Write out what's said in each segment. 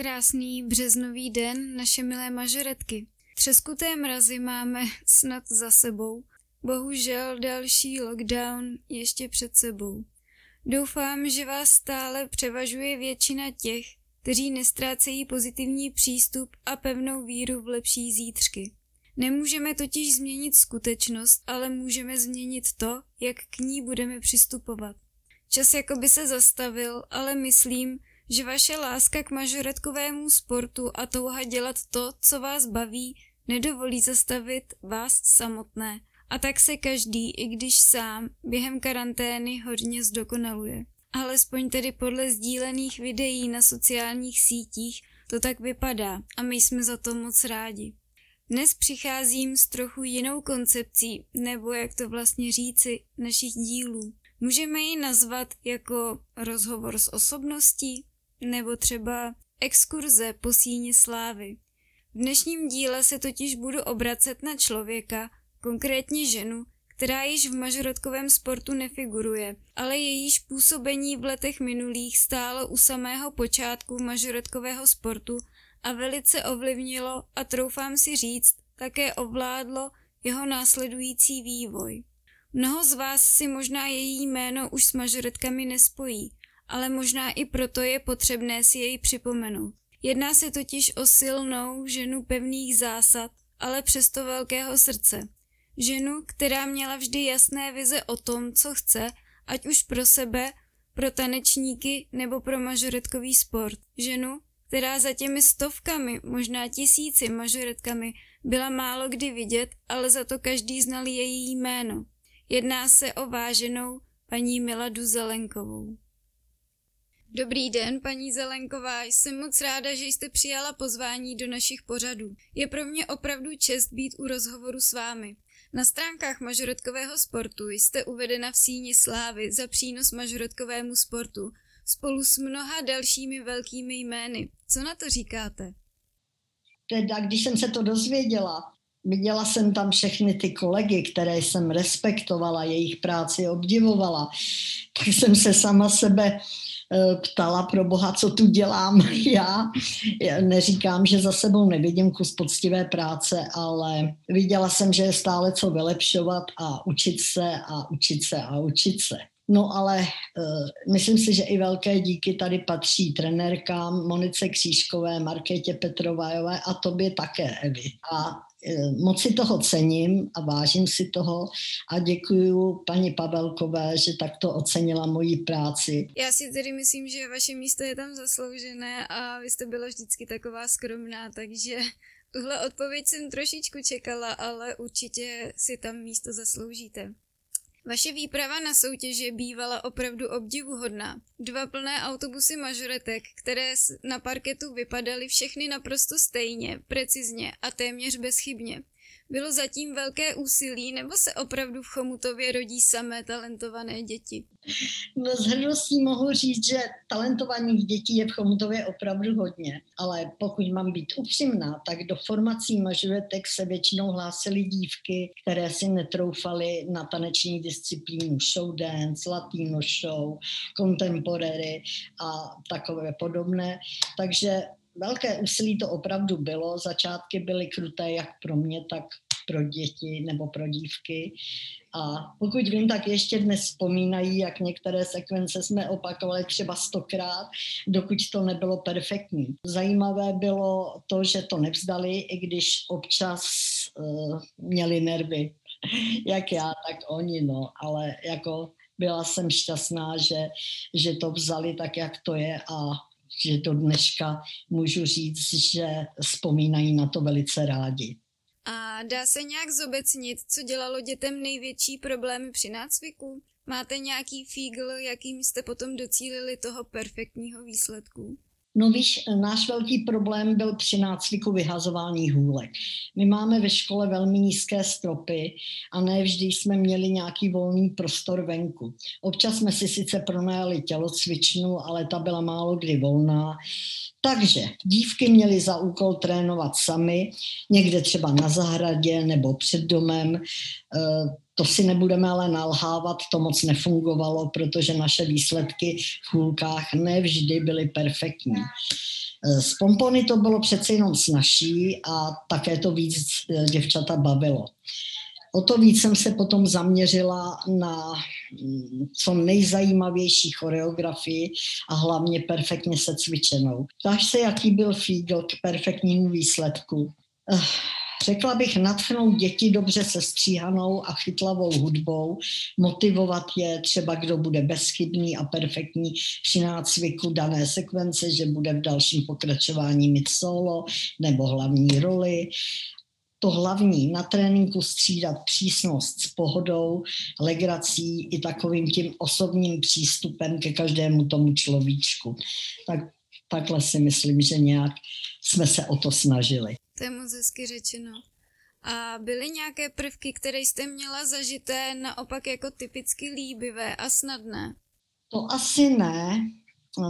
Krásný březnový den, naše milé mažoretky. Třeskuté mrazy máme snad za sebou. Bohužel další lockdown ještě před sebou. Doufám, že vás stále převažuje většina těch, kteří nestrácejí pozitivní přístup a pevnou víru v lepší zítřky. Nemůžeme totiž změnit skutečnost, ale můžeme změnit to, jak k ní budeme přistupovat. Čas jako by se zastavil, ale myslím, že vaše láska k mažoretkovému sportu a touha dělat to, co vás baví, nedovolí zastavit vás samotné. A tak se každý, i když sám, během karantény hodně zdokonaluje. Alespoň tedy podle sdílených videí na sociálních sítích to tak vypadá a my jsme za to moc rádi. Dnes přicházím s trochu jinou koncepcí, nebo jak to vlastně říci, našich dílů. Můžeme ji nazvat jako rozhovor s osobností, nebo třeba exkurze po síni slávy. V dnešním díle se totiž budu obracet na člověka, konkrétně ženu, která již v mažoretkovém sportu nefiguruje, ale jejíž působení v letech minulých stálo u samého počátku mažoretkového sportu a velice ovlivnilo a troufám si říct, také ovládlo jeho následující vývoj. Mnoho z vás si možná její jméno už s mažoretkami nespojí, ale možná i proto je potřebné si jej připomenout. Jedná se totiž o silnou ženu pevných zásad, ale přesto velkého srdce. Ženu, která měla vždy jasné vize o tom, co chce, ať už pro sebe, pro tanečníky nebo pro mažoretkový sport. Ženu, která za těmi stovkami, možná tisíci mažoretkami byla málo kdy vidět, ale za to každý znal její jméno. Jedná se o váženou paní Miladu Zelenkovou. Dobrý den, paní Zelenková, jsem moc ráda, že jste přijala pozvání do našich pořadů. Je pro mě opravdu čest být u rozhovoru s vámi. Na stránkách mažoretkového sportu jste uvedena v síni slávy za přínos mažoretkovému sportu spolu s mnoha dalšími velkými jmény. Co na to říkáte? Teda, když jsem se to dozvěděla, viděla jsem tam všechny ty kolegy, které jsem respektovala, jejich práci obdivovala, tak jsem se sama sebe Eh, ptala pro boha, co tu dělám já. Neříkám, že za sebou nevidím kus poctivé práce, ale viděla jsem, že je stále co vylepšovat a učit se a učit se a učit se. No ale uh, myslím si, že i velké díky tady patří trenérkám Monice Křížkové, Markétě Petrovajové a tobě také, Evi. A moc si toho cením a vážím si toho a děkuji paní Pavelkové, že takto ocenila moji práci. Já si tedy myslím, že vaše místo je tam zasloužené a vy jste byla vždycky taková skromná, takže tuhle odpověď jsem trošičku čekala, ale určitě si tam místo zasloužíte. Vaše výprava na soutěže bývala opravdu obdivuhodná. Dva plné autobusy mažoretek, které na parketu vypadaly všechny naprosto stejně, precizně a téměř bezchybně. Bylo zatím velké úsilí, nebo se opravdu v Chomutově rodí samé talentované děti? No s hrdostí mohu říct, že talentovaných dětí je v Chomutově opravdu hodně, ale pokud mám být upřímná, tak do formací mažoretek se většinou hlásily dívky, které si netroufaly na taneční disciplínu show dance, latino show, contemporary a takové podobné. Takže velké úsilí to opravdu bylo. Začátky byly kruté jak pro mě, tak pro děti nebo pro dívky. A pokud vím, tak ještě dnes vzpomínají, jak některé sekvence jsme opakovali třeba stokrát, dokud to nebylo perfektní. Zajímavé bylo to, že to nevzdali, i když občas uh, měli nervy, jak já, tak oni, no, ale jako byla jsem šťastná, že, že to vzali tak, jak to je a že do dneška můžu říct, že vzpomínají na to velice rádi. A dá se nějak zobecnit, co dělalo dětem největší problémy při nácviku? Máte nějaký fígl, jakým jste potom docílili toho perfektního výsledku? No víš, náš velký problém byl při nácviku vyhazování hůlek. My máme ve škole velmi nízké stropy a ne vždy jsme měli nějaký volný prostor venku. Občas jsme si sice pronajali tělocvičnu, ale ta byla málo kdy volná. Takže dívky měly za úkol trénovat sami, někde třeba na zahradě nebo před domem. Eh, to si nebudeme ale nalhávat, to moc nefungovalo, protože naše výsledky v hůlkách nevždy byly perfektní. Z pompony to bylo přece jenom snažší a také to víc děvčata bavilo. O to víc jsem se potom zaměřila na mm, co nejzajímavější choreografii a hlavně perfektně se cvičenou. Ptáš se, jaký byl Fígl k perfektnímu výsledku. Řekla bych natchnout děti dobře sestříhanou a chytlavou hudbou, motivovat je třeba, kdo bude bezchybný a perfektní při nácviku dané sekvence, že bude v dalším pokračování mít solo nebo hlavní roli to hlavní na tréninku střídat přísnost s pohodou, legrací i takovým tím osobním přístupem ke každému tomu človíčku. Tak, takhle si myslím, že nějak jsme se o to snažili. To je moc hezky řečeno. A byly nějaké prvky, které jste měla zažité naopak jako typicky líbivé a snadné? To asi ne.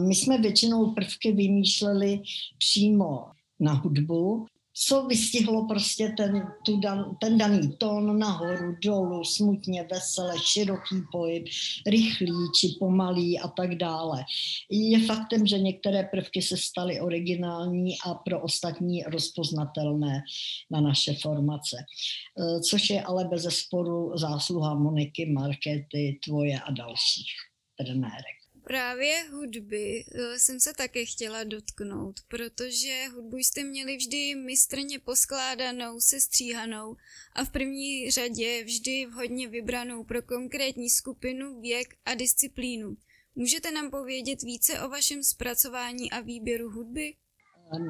My jsme většinou prvky vymýšleli přímo na hudbu co vystihlo prostě ten, tu dan, ten daný tón nahoru, dolů, smutně, vesele, široký pohyb, rychlý či pomalý a tak dále. Je faktem, že některé prvky se staly originální a pro ostatní rozpoznatelné na naše formace. E, což je ale bez sporu zásluha Moniky, Markety, tvoje a dalších trenérek. Právě hudby eh, jsem se také chtěla dotknout, protože hudbu jste měli vždy mistrně poskládanou, sestříhanou a v první řadě vždy vhodně vybranou pro konkrétní skupinu, věk a disciplínu. Můžete nám povědět více o vašem zpracování a výběru hudby?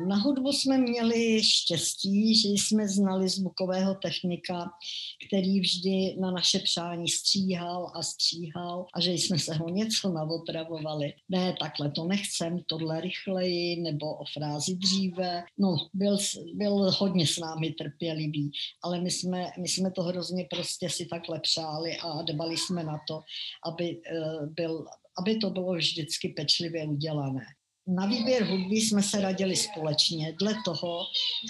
Na hudbu jsme měli štěstí, že jsme znali zvukového technika, který vždy na naše přání stříhal a stříhal a že jsme se ho něco navotravovali. Ne, takhle to nechcem, tohle rychleji nebo o frázi dříve. No, byl, byl hodně s námi trpělivý, ale my jsme, my jsme to hrozně prostě si takhle přáli a dbali jsme na to, aby, eh, byl, aby to bylo vždycky pečlivě udělané. Na výběr hudby jsme se radili společně dle toho,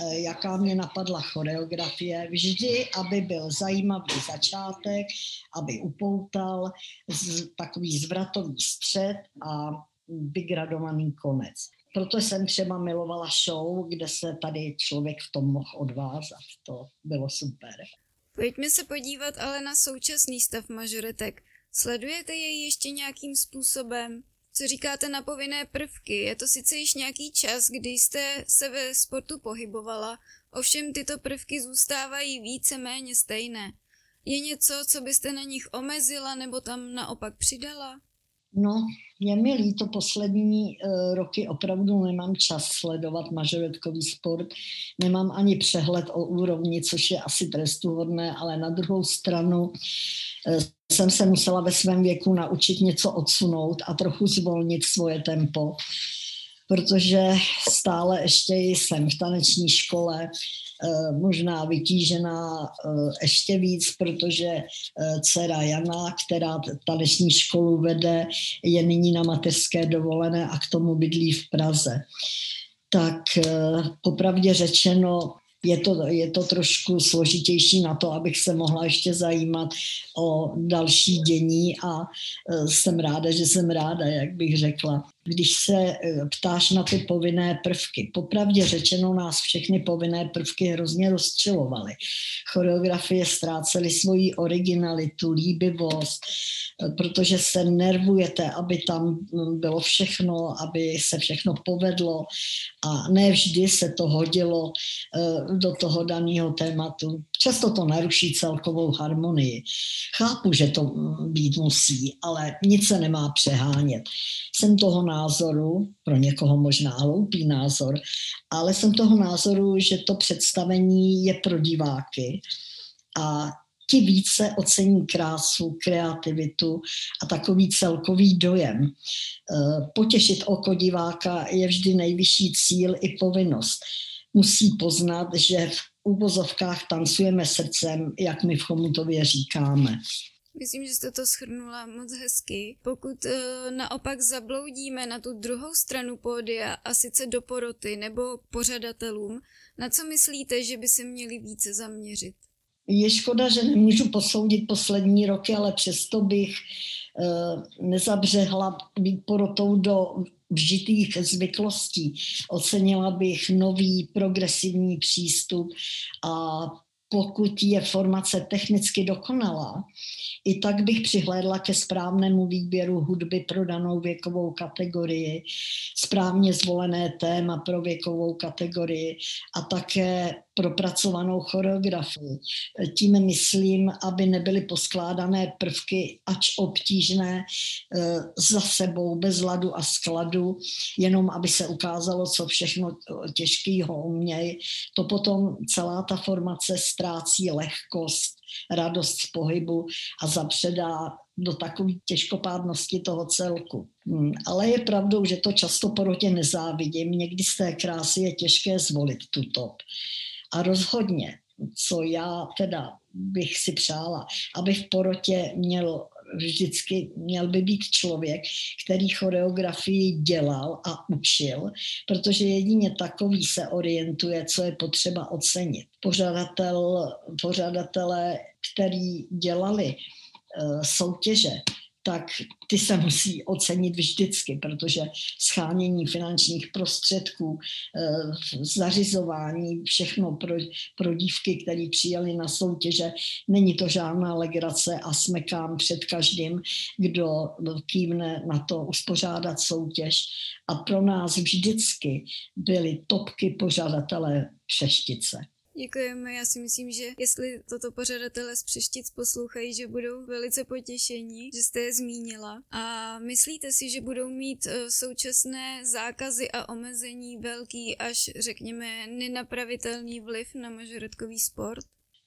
eh, jaká mě napadla choreografie. Vždy, aby byl zajímavý začátek, aby upoutal z, takový zvratový střed a vygradovaný konec. Proto jsem třeba milovala show, kde se tady člověk v tom mohl odvázat. To bylo super. Pojďme se podívat ale na současný stav mažoretek. Sledujete jej ještě nějakým způsobem? Co říkáte na povinné prvky? Je to sice již nějaký čas, kdy jste se ve sportu pohybovala, ovšem tyto prvky zůstávají více-méně stejné. Je něco, co byste na nich omezila nebo tam naopak přidala? No, je mi líto, poslední uh, roky opravdu nemám čas sledovat mažoretkový sport, nemám ani přehled o úrovni, což je asi trestuhodné, ale na druhou stranu uh, jsem se musela ve svém věku naučit něco odsunout a trochu zvolnit svoje tempo, protože stále ještě jsem v taneční škole, eh, možná vytížená eh, ještě víc, protože eh, dcera Jana, která taneční školu vede, je nyní na mateřské dovolené a k tomu bydlí v Praze. Tak popravdě řečeno, je to, je to trošku složitější na to, abych se mohla ještě zajímat o další dění a jsem ráda, že jsem ráda, jak bych řekla. Když se e, ptáš na ty povinné prvky, popravdě řečeno nás všechny povinné prvky hrozně rozčilovaly. Choreografie ztrácely svoji originalitu, líbivost, e, protože se nervujete, aby tam bylo všechno, aby se všechno povedlo a ne vždy se to hodilo do toho daného tématu. Často to naruší celkovou harmonii. Chápu, že to být musí, ale nic se nemá přehánět. Jsem toho názoru, pro někoho možná hloupý názor, ale jsem toho názoru, že to představení je pro diváky a ti více ocení krásu, kreativitu a takový celkový dojem. E, potěšit oko diváka je vždy nejvyšší cíl i povinnost musí poznat, že v úvozovkách tancujeme srdcem, jak my v Chomutově říkáme. Myslím, že jste to schrnula moc hezky. Pokud uh, naopak zabloudíme na tu druhou stranu pódia a sice do poroty nebo pořadatelům, na co myslíte, že by se měli více zaměřit? Je škoda, že nemůžu posoudit poslední roky, ale přesto bych uh, nezabřehla být porotou do vžitých zvyklostí. Ocenila bych nový progresivní přístup a pokud je formace technicky dokonalá, i tak bych přihlédla ke správnému výběru hudby pro danou věkovou kategorii, správně zvolené téma pro věkovou kategorii a také propracovanou choreografii. Tím myslím, aby nebyly poskládané prvky, ač obtížné, eh, za sebou, bez ladu a skladu, jenom aby se ukázalo, co všechno těžkého umějí. To potom celá ta formace ztrácí lehkost, radost z pohybu a zapředá do takové těžkopádnosti toho celku. Hmm, ale je pravdou, že to často porotě nezávidím. Někdy z té krásy je těžké zvolit tu top. A rozhodně, co já teda bych si přála, aby v porotě měl vždycky měl by být člověk, který choreografii dělal a učil, protože jedině takový se orientuje, co je potřeba ocenit. Pořadatel, pořadatelé, který dělali soutěže, tak ty se musí ocenit vždycky, protože schánění finančních prostředků, eh, zařizování, všechno pro, pro dívky, které přijeli na soutěže, není to žádná legrace a smekám před každým, kdo kývne na to uspořádat soutěž. A pro nás vždycky byly topky pořadatelé Přeštice. Děkujeme, já si myslím, že jestli toto pořadatele z Přeštic poslouchají, že budou velice potěšení, že jste je zmínila. A myslíte si, že budou mít eh, současné zákazy a omezení velký až, řekněme, nenapravitelný vliv na mažoretkový sport?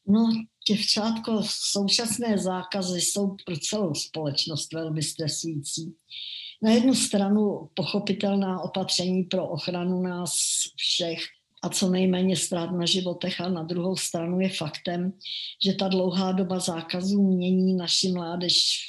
No, děvčátko, současné zákazy jsou pro celou společnost velmi stresující. Na jednu stranu pochopitelná opatření pro ochranu nás všech, a co nejméně ztrát na životech a na druhou stranu je faktem, že ta dlouhá doba zákazů mění naši mládež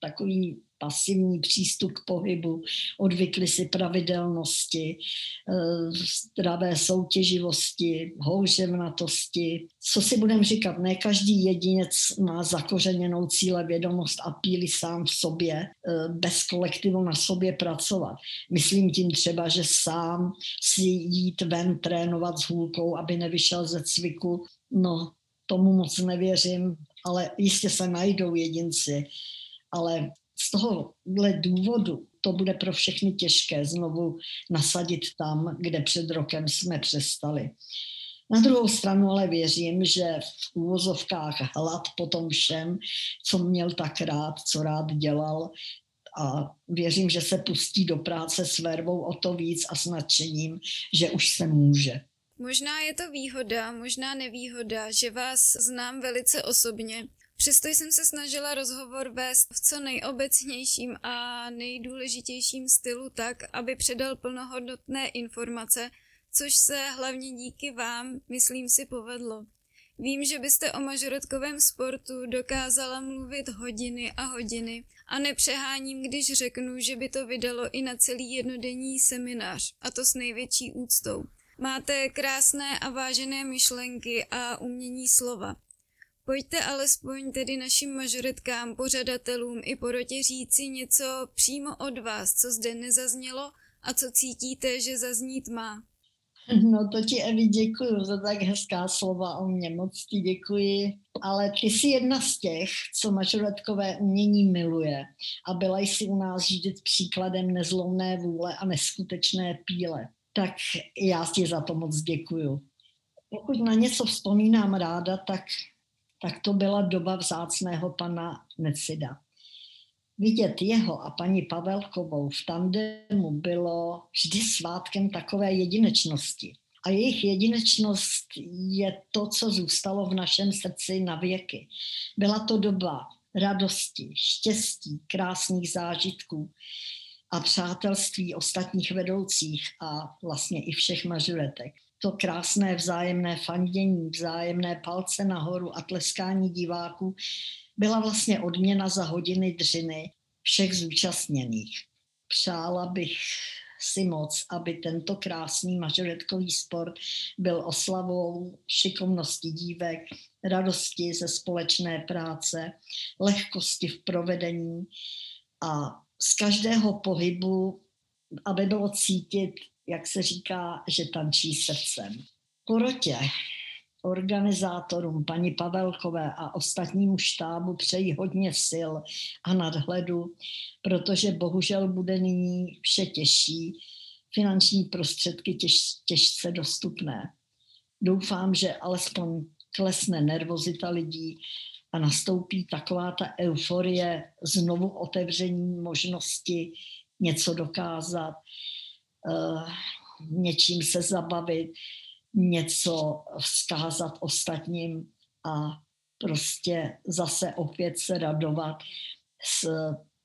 takový pasivní přístup k pohybu, odvykli si pravidelnosti, eh, zdravé soutěživosti, houževnatosti. Co si budeme říkat, ne každý jedinec má zakořeněnou cíle vědomost a píli sám v sobě, eh, bez kolektivu na sobě pracovat. Myslím tím třeba, že sám si jít ven trénovat s hůlkou, aby nevyšel ze cviku, no tomu moc nevěřím, ale jistě se najdou jedinci, ale z tohohle důvodu to bude pro všechny těžké znovu nasadit tam, kde před rokem jsme přestali. Na druhou stranu ale věřím, že v úvozovkách hlad po tom všem, co měl tak rád, co rád dělal, a věřím, že se pustí do práce s vervou o to víc a s nadšením, že už se může. Možná je to výhoda, možná nevýhoda, že vás znám velice osobně Přesto jsem se snažila rozhovor vést v co nejobecnějším a nejdůležitějším stylu tak, aby předal plnohodnotné informace, což se hlavně díky vám, myslím si, povedlo. Vím, že byste o mažoretkovém sportu dokázala mluvit hodiny a hodiny a nepřeháním, když řeknu, že by to vydalo i na celý jednodenní seminář, a to s největší úctou. Máte krásné a vážené myšlenky a umění slova. Pojďte alespoň tedy našim mažoretkám, pořadatelům i porotě říci něco přímo od vás, co zde nezaznělo a co cítíte, že zaznít má. No to ti, Evi, děkuji za tak hezká slova o mě, moc ti děkuji. Ale ty jsi jedna z těch, co mažoretkové umění miluje a byla jsi u nás vždy příkladem nezlomné vůle a neskutečné píle. Tak já ti za to moc děkuju. Pokud na něco vzpomínám ráda, tak tak to byla doba vzácného pana Necida. Vidět jeho a paní Pavelkovou v tandemu bylo vždy svátkem takové jedinečnosti. A jejich jedinečnost je to, co zůstalo v našem srdci na věky. Byla to doba radosti, štěstí, krásných zážitků a přátelství ostatních vedoucích a vlastně i všech mažuretek to krásné vzájemné fandění, vzájemné palce nahoru a tleskání diváků byla vlastně odměna za hodiny dřiny všech zúčastněných. Přála bych si moc, aby tento krásný mažoretkový sport byl oslavou šikovnosti dívek, radosti ze společné práce, lehkosti v provedení a z každého pohybu, aby bylo cítit, jak se říká, že tančí srdcem. Porotě organizátorům, paní Pavelkové a ostatnímu štábu přeji hodně sil a nadhledu, protože bohužel bude nyní vše těžší, finanční prostředky těž, těžce dostupné. Doufám, že alespoň klesne nervozita lidí a nastoupí taková ta euforie znovu otevření možnosti něco dokázat, něčím se zabavit, něco vzkázat ostatním a prostě zase opět se radovat z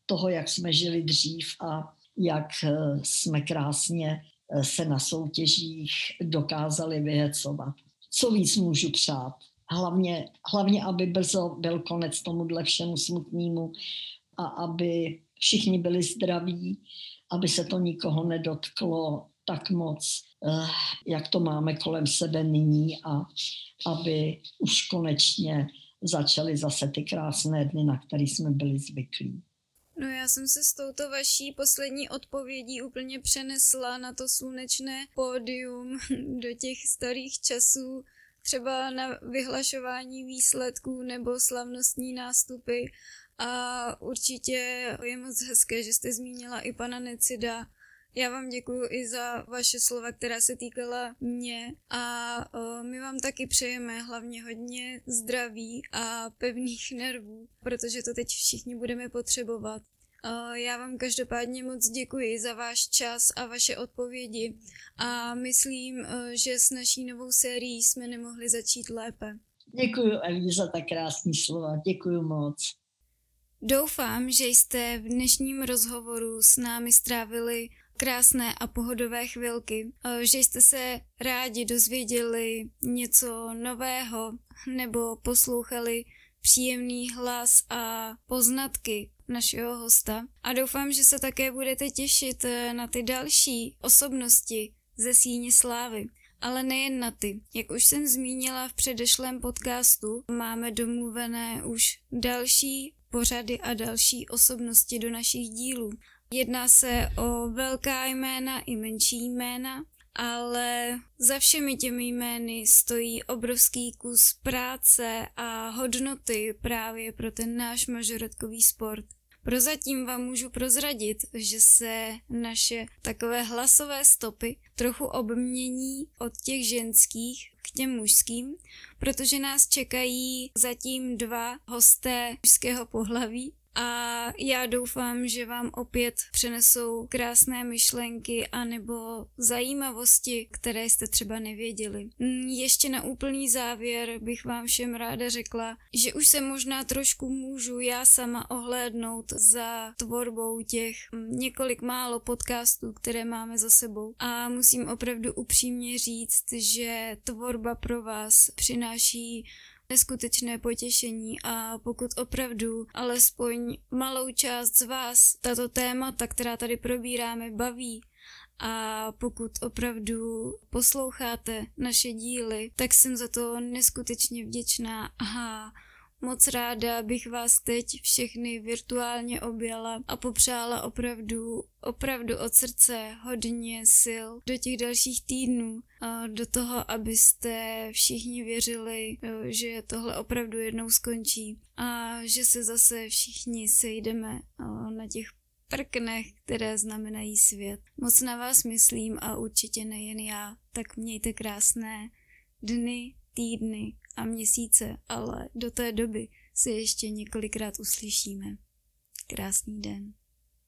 toho, jak jsme žili dřív a jak eh, jsme krásně eh, se na soutěžích dokázali vyhecovat. Co víc můžu přát? Hlavně, hlavně, aby brzo byl konec tomuhle všemu smutnému a aby všichni byli zdraví, aby se to nikoho nedotklo tak moc, eh, jak to máme kolem sebe nyní a aby už konečně začaly zase ty krásné dny, na které jsme byli zvyklí. No já jsem se s touto vaší poslední odpovědí úplně přenesla na to slunečné pódium do těch starých časů, třeba na vyhlašování výsledků nebo slavnostní nástupy. A určitě je moc hezké, že jste zmínila i pana Necida, já vám děkuji i za vaše slova, která se týkala mě a o, my vám taky přejeme hlavně hodně zdraví a pevných nervů, protože to teď všichni budeme potřebovat. Já vám každopádně moc děkuji za váš čas a vaše odpovědi a myslím, že s naší novou sérií jsme nemohli začít lépe. Děkuji Evi za tak krásný slova, děkuji moc. Doufám, že jste v dnešním rozhovoru s námi strávili krásné a pohodové chvilky, eh, že jste se rádi dozvěděli něco nového nebo poslouchali příjemný hlas a poznatky našeho hosta. A doufám, že se také budete těšit eh, na ty další osobnosti ze síně slávy. Ale nejen na ty. Jak už jsem zmínila v předešlém podcastu, máme domluvené už další pořady a další osobnosti do našich dílů. Jedná se o velká jména i menší jména, ale za všemi těmi jmény stojí obrovský kus práce a hodnoty právě pro ten náš mažoretkový sport. Prozatím vám můžu prozradit, že se naše takové hlasové stopy trochu obmění od těch ženských k těm mužským, protože nás čekají zatím dva hosté mužského pohlaví, a já doufám, že vám opět přenesou krásné myšlenky anebo zajímavosti, které jste třeba nevěděli. Mm, ještě na úplný závěr bych vám všem ráda řekla, že už se možná trošku můžu já sama ohlédnout za tvorbou těch mm, několik málo podcastů, které máme za sebou. A musím opravdu upřímně říct, že tvorba pro vás přináší neskutečné potěšení a pokud opravdu alespoň malou část z vás tato témata, která tady probíráme, baví a pokud opravdu posloucháte naše díly, tak jsem za to neskutečně vděčná a Moc ráda bych vás teď všechny virtuálně objala a popřála opravdu, opravdu od srdce hodně sil do těch dalších týdnů, do toho, abyste všichni věřili, že tohle opravdu jednou skončí a že se zase všichni sejdeme na těch prknech, které znamenají svět. Moc na vás myslím a určitě nejen já, tak mějte krásné dny, týdny a měsíce, ale do té doby se ještě několikrát uslyšíme. Krásný den.